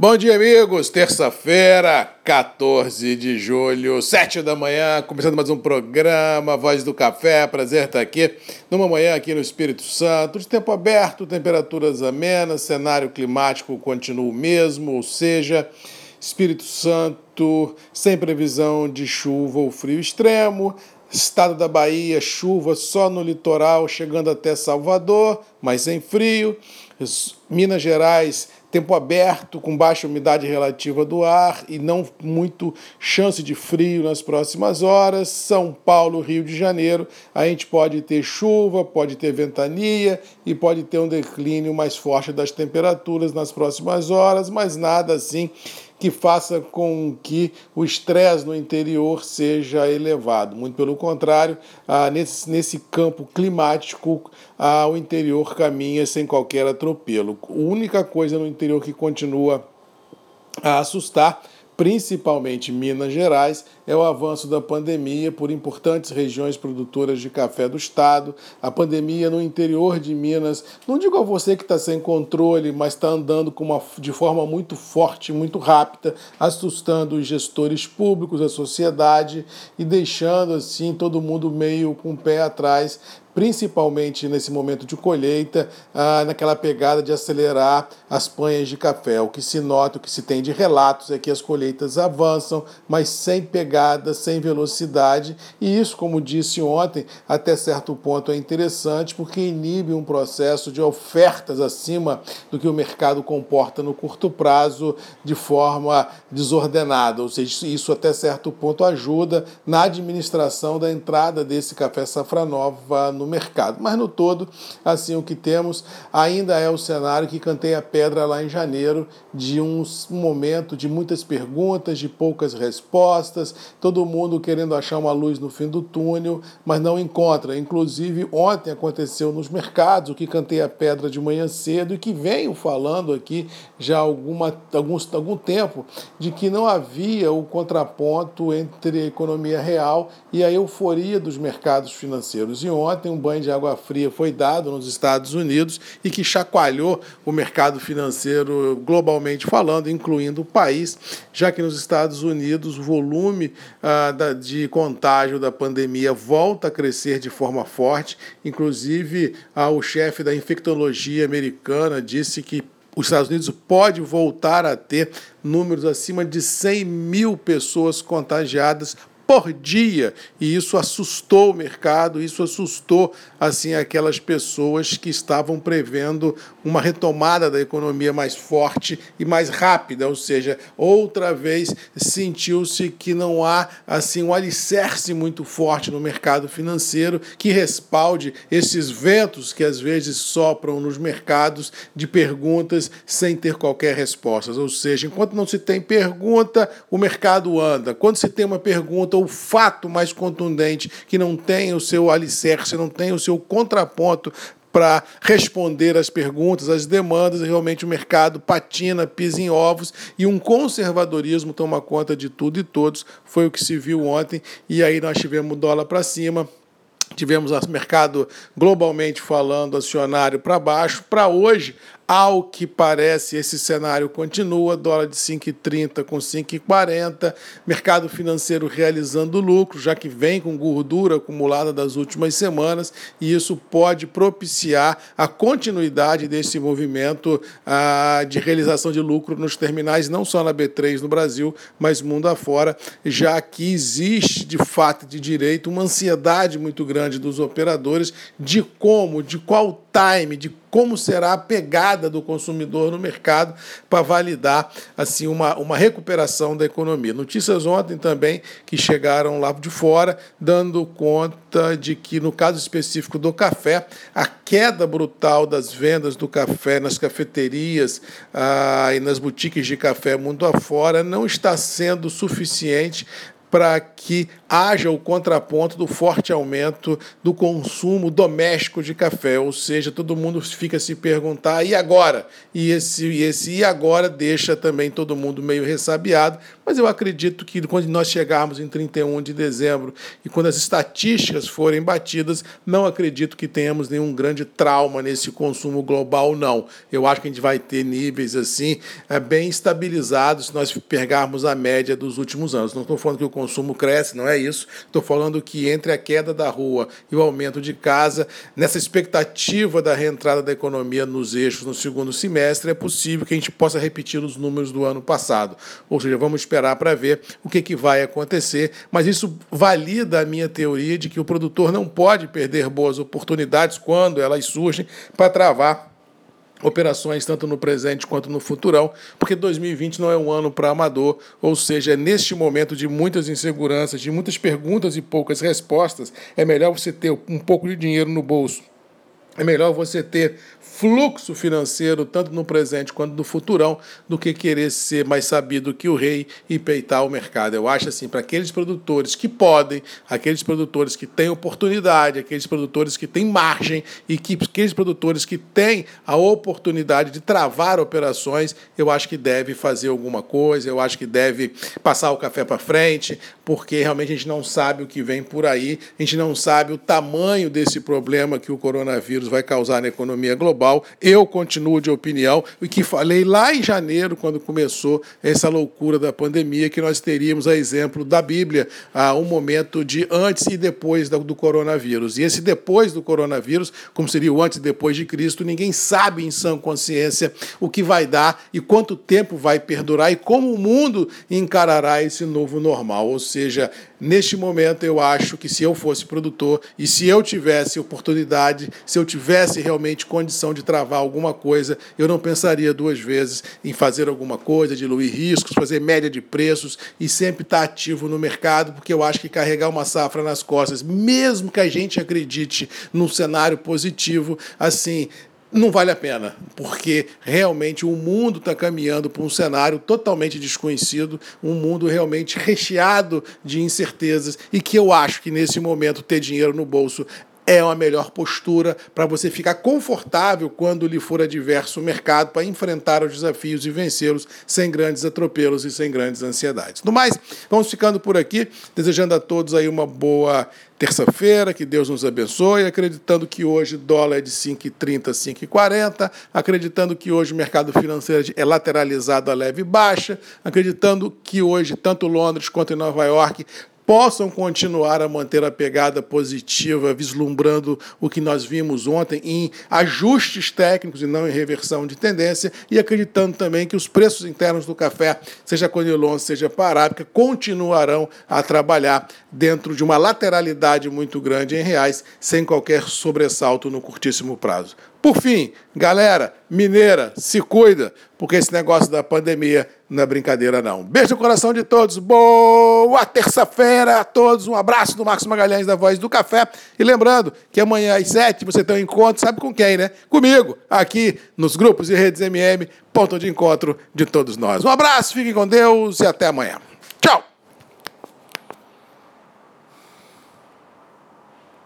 Bom dia, amigos. Terça-feira, 14 de julho, 7 da manhã, começando mais um programa Voz do Café. Prazer estar aqui numa manhã aqui no Espírito Santo, de tempo aberto, temperaturas amenas, cenário climático continua o mesmo, ou seja, Espírito Santo sem previsão de chuva ou frio extremo. Estado da Bahia, chuva só no litoral, chegando até Salvador, mas sem frio. Minas Gerais, tempo aberto, com baixa umidade relativa do ar e não muito chance de frio nas próximas horas. São Paulo, Rio de Janeiro, a gente pode ter chuva, pode ter ventania e pode ter um declínio mais forte das temperaturas nas próximas horas, mas nada assim que faça com que o estresse no interior seja elevado. Muito pelo contrário, ah, nesse, nesse campo climático, ah, o interior caminha sem qualquer atropelo. A única coisa no interior que continua a assustar principalmente Minas Gerais, é o avanço da pandemia por importantes regiões produtoras de café do estado. A pandemia no interior de Minas, não digo a você que está sem controle, mas está andando uma, de forma muito forte, muito rápida, assustando os gestores públicos, a sociedade e deixando assim todo mundo meio com o pé atrás principalmente nesse momento de colheita, ah, naquela pegada de acelerar as panhas de café. O que se nota, o que se tem de relatos é que as colheitas avançam, mas sem pegada, sem velocidade, e isso, como disse ontem, até certo ponto é interessante porque inibe um processo de ofertas acima do que o mercado comporta no curto prazo de forma desordenada, ou seja, isso até certo ponto ajuda na administração da entrada desse café safra nova no mercado. Mas no todo, assim, o que temos ainda é o cenário que cantei a pedra lá em janeiro, de um momento de muitas perguntas, de poucas respostas, todo mundo querendo achar uma luz no fim do túnel, mas não encontra. Inclusive, ontem aconteceu nos mercados, o que cantei a pedra de manhã cedo e que venho falando aqui já há alguma, alguns, algum tempo, de que não havia o contraponto entre a economia real e a euforia dos mercados financeiros. E ontem, banho de água fria foi dado nos Estados Unidos e que chacoalhou o mercado financeiro globalmente falando, incluindo o país, já que nos Estados Unidos o volume ah, de contágio da pandemia volta a crescer de forma forte. Inclusive, ah, o chefe da infectologia americana disse que os Estados Unidos pode voltar a ter números acima de 100 mil pessoas contagiadas por dia. E isso assustou o mercado, isso assustou assim aquelas pessoas que estavam prevendo uma retomada da economia mais forte e mais rápida, ou seja, outra vez sentiu-se que não há assim um alicerce muito forte no mercado financeiro que respalde esses ventos que às vezes sopram nos mercados de perguntas sem ter qualquer resposta. Ou seja, enquanto não se tem pergunta, o mercado anda. Quando se tem uma pergunta, o fato mais contundente que não tem o seu alicerce, não tem o seu contraponto para responder às perguntas, às demandas, realmente o mercado patina, pisa em ovos e um conservadorismo toma conta de tudo e todos. Foi o que se viu ontem e aí nós tivemos dólar para cima, tivemos mercado globalmente falando acionário para baixo. Para hoje, ao que parece, esse cenário continua, dólar de 5,30 com 5,40, mercado financeiro realizando lucro, já que vem com gordura acumulada das últimas semanas, e isso pode propiciar a continuidade desse movimento ah, de realização de lucro nos terminais, não só na B3 no Brasil, mas mundo afora, já que existe de fato de direito uma ansiedade muito grande dos operadores de como, de qual time, de como será a pegada do consumidor no mercado para validar assim uma, uma recuperação da economia. Notícias ontem também que chegaram lá de fora, dando conta de que, no caso específico do café, a queda brutal das vendas do café nas cafeterias ah, e nas boutiques de café mundo afora não está sendo suficiente para que haja o contraponto do forte aumento do consumo doméstico de café, ou seja, todo mundo fica se perguntar e agora? E esse e esse e agora deixa também todo mundo meio ressabiado, mas eu acredito que quando nós chegarmos em 31 de dezembro e quando as estatísticas forem batidas, não acredito que tenhamos nenhum grande trauma nesse consumo global não. Eu acho que a gente vai ter níveis assim é, bem estabilizados se nós pegarmos a média dos últimos anos. Não estou falando que o consumo cresce, não é isso. Estou falando que entre a queda da rua e o aumento de casa, nessa expectativa da reentrada da economia nos eixos no segundo semestre, é possível que a gente possa repetir os números do ano passado. Ou seja, vamos esperar para ver o que, que vai acontecer, mas isso valida a minha teoria de que o produtor não pode perder boas oportunidades quando elas surgem para travar operações tanto no presente quanto no futurão, porque 2020 não é um ano para amador, ou seja, neste momento de muitas inseguranças, de muitas perguntas e poucas respostas, é melhor você ter um pouco de dinheiro no bolso. É melhor você ter fluxo financeiro, tanto no presente quanto no futurão, do que querer ser mais sabido que o rei e peitar o mercado. Eu acho assim, para aqueles produtores que podem, aqueles produtores que têm oportunidade, aqueles produtores que têm margem e que, aqueles produtores que têm a oportunidade de travar operações, eu acho que deve fazer alguma coisa, eu acho que deve passar o café para frente, porque realmente a gente não sabe o que vem por aí, a gente não sabe o tamanho desse problema que o coronavírus vai causar na economia global global. Eu continuo de opinião e que falei lá em janeiro, quando começou essa loucura da pandemia, que nós teríamos a exemplo da Bíblia, a um momento de antes e depois do coronavírus. E esse depois do coronavírus, como seria o antes e depois de Cristo, ninguém sabe em sã consciência o que vai dar e quanto tempo vai perdurar e como o mundo encarará esse novo normal. Ou seja, neste momento eu acho que se eu fosse produtor e se eu tivesse oportunidade, se eu tivesse realmente condição de travar alguma coisa, eu não pensaria duas vezes em fazer alguma coisa, diluir riscos, fazer média de preços e sempre estar ativo no mercado, porque eu acho que carregar uma safra nas costas, mesmo que a gente acredite num cenário positivo, assim, não vale a pena, porque realmente o mundo está caminhando para um cenário totalmente desconhecido, um mundo realmente recheado de incertezas e que eu acho que nesse momento ter dinheiro no bolso é uma melhor postura para você ficar confortável quando lhe for adverso o mercado para enfrentar os desafios e vencê-los sem grandes atropelos e sem grandes ansiedades. No mais, vamos ficando por aqui, desejando a todos aí uma boa terça-feira, que Deus nos abençoe, acreditando que hoje dólar é de 5,30 a 5,40, acreditando que hoje o mercado financeiro é lateralizado a leve baixa, acreditando que hoje tanto Londres quanto em Nova York possam continuar a manter a pegada positiva, vislumbrando o que nós vimos ontem em ajustes técnicos e não em reversão de tendência, e acreditando também que os preços internos do café, seja Conilon, seja Parábica, continuarão a trabalhar dentro de uma lateralidade muito grande em reais, sem qualquer sobressalto no curtíssimo prazo. Por fim, galera mineira, se cuida, porque esse negócio da pandemia não é brincadeira, não. Beijo no coração de todos, boa terça-feira a todos, um abraço do Marcos Magalhães da Voz do Café. E lembrando que amanhã às sete você tem um encontro, sabe com quem, né? Comigo, aqui nos grupos e redes MM, ponto de encontro de todos nós. Um abraço, fiquem com Deus e até amanhã.